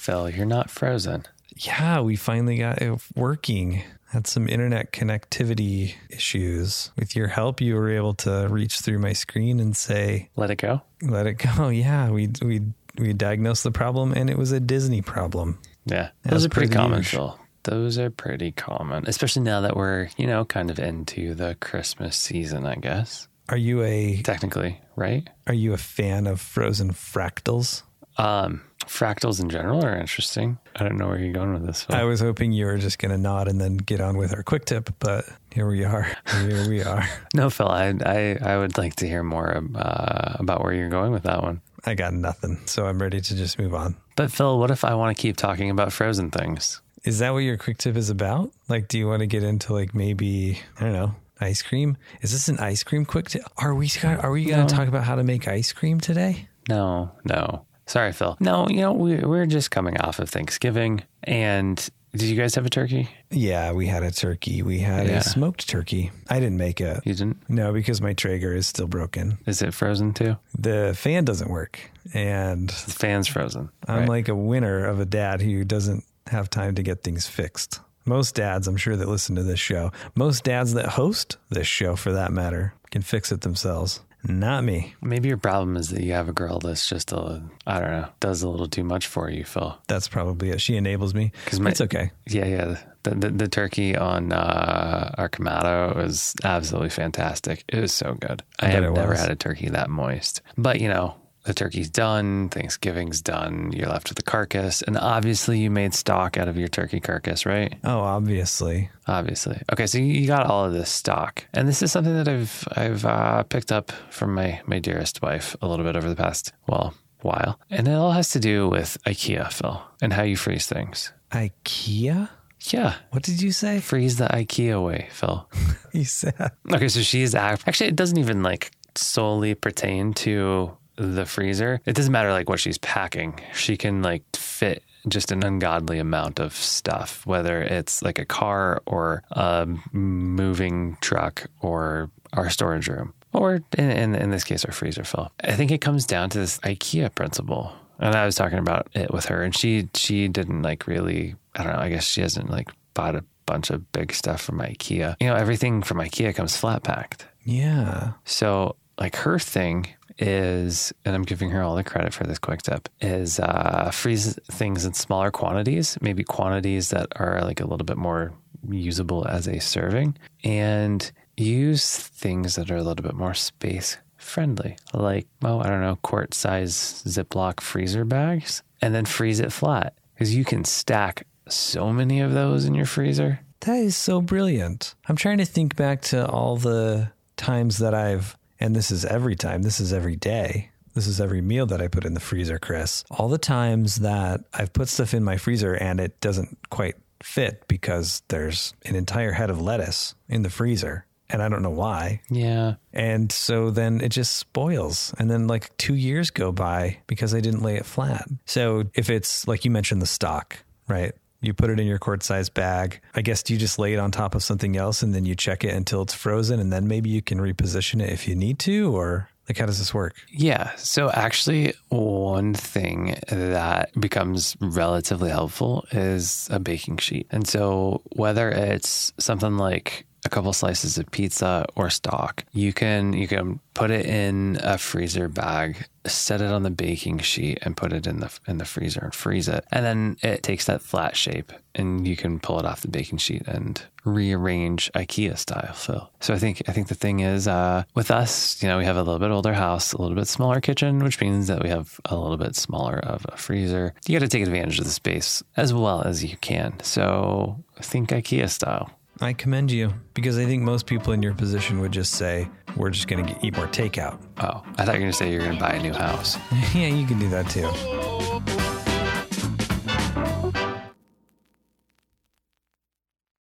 Phil, you're not frozen. Yeah, we finally got it working. Had some internet connectivity issues. With your help, you were able to reach through my screen and say, Let it go. "Let it go." Yeah, we we we diagnosed the problem, and it was a Disney problem. Yeah. Those are per pretty common. Phil. Those are pretty common, especially now that we're, you know, kind of into the Christmas season, I guess. Are you a Technically, right? Are you a fan of frozen fractals? Um, fractals in general are interesting. I don't know where you're going with this. I was hoping you were just going to nod and then get on with our quick tip, but here we are. Here we are. no, Phil, I, I, I would like to hear more uh, about where you're going with that one. I got nothing, so I'm ready to just move on. But Phil, what if I want to keep talking about frozen things? Is that what your quick tip is about? Like, do you want to get into like maybe I don't know ice cream? Is this an ice cream quick tip? Are we are we going to No. talk about how to make ice cream today? No, no. Sorry, Phil. No, you know, we, we're just coming off of Thanksgiving. And did you guys have a turkey? Yeah, we had a turkey. We had Yeah. a smoked turkey. I didn't make it. You didn't? No, because my Traeger is still broken. Is it frozen too? The fan doesn't work, and The fan's frozen. I'm right? like a winner of a dad who doesn't have time to get things fixed. Most dads, I'm sure, that listen to this show, most dads that host this show for that matter, can fix it themselves. Not me. Maybe your problem is that you have a girl that's just a, I don't know, does a little too much for you, Phil. That's probably it. She enables me. my- it's okay. Yeah, yeah. The, the, the turkey on uh, our Kamado was absolutely fantastic. It was so good. I, bet have never had a turkey that moist. But, you know, the turkey's done, Thanksgiving's done, you're left with the carcass. And obviously, you made stock out of your turkey carcass, right? Oh, obviously. Obviously. Okay, so you got all of this stock, and this is something that I've I've uh, picked up from my my dearest wife a little bit over the past well while, and it all has to do with IKEA, Phil, and how you freeze things. IKEA? Yeah, What did you say? freeze the IKEA way, Phil. You said. Okay, so she's act- actually it doesn't even like solely pertain to the freezer. It doesn't matter like what she's packing. She can like fit just an ungodly amount of stuff, whether it's like a car or a moving truck or our storage room. Or in, in, in this case, our freezer Phil. I think it comes down to this IKEA principle. And I was talking about it with her, and she she didn't like really. I don't know. I guess she hasn't like bought a bunch of big stuff from IKEA. You know, everything from IKEA comes flat packed. Yeah. So like her thing is, and I'm giving her all the credit for this quick tip, is uh, freeze things in smaller quantities, maybe quantities that are like a little bit more usable as a serving, and use things that are a little bit more space friendly, like oh I don't know, quart size Ziploc freezer bags, and then freeze it flat because you can stack so many of those in your freezer. That is so brilliant. I'm trying to think back to all the times that I've, and this is every time, this is every day. This is every meal that I put in the freezer, Chris. All the times that I've put stuff in my freezer and it doesn't quite fit because there's an entire head of lettuce in the freezer and I don't know why. Yeah, And so then it just spoils. And then like two years go by because I didn't lay it flat. So if it's like you mentioned the stock, right? You put it in your quart size bag. I guess do you just lay it on top of something else and then you check it until it's frozen and then maybe you can reposition it if you need to? Or like how does this work? Yeah. So actually, one thing that becomes relatively helpful is a baking sheet. And so whether it's something like a couple slices of pizza or stock, you can you can put it in a freezer bag, set it on the baking sheet, and put it in the in the freezer and freeze it. And then it takes that flat shape, and you can pull it off the baking sheet and rearrange IKEA style Phil. So I think I think the thing is uh, with us, you know, we have a little bit older house, a little bit smaller kitchen, which means that we have a little bit smaller of a freezer. You got to take advantage of the space as well as you can. So think IKEA style. I commend you because I think most people in your position would just say, we're just going to eat more takeout. Oh, I thought you were going to say you're going to buy a new house. yeah, you can do that too.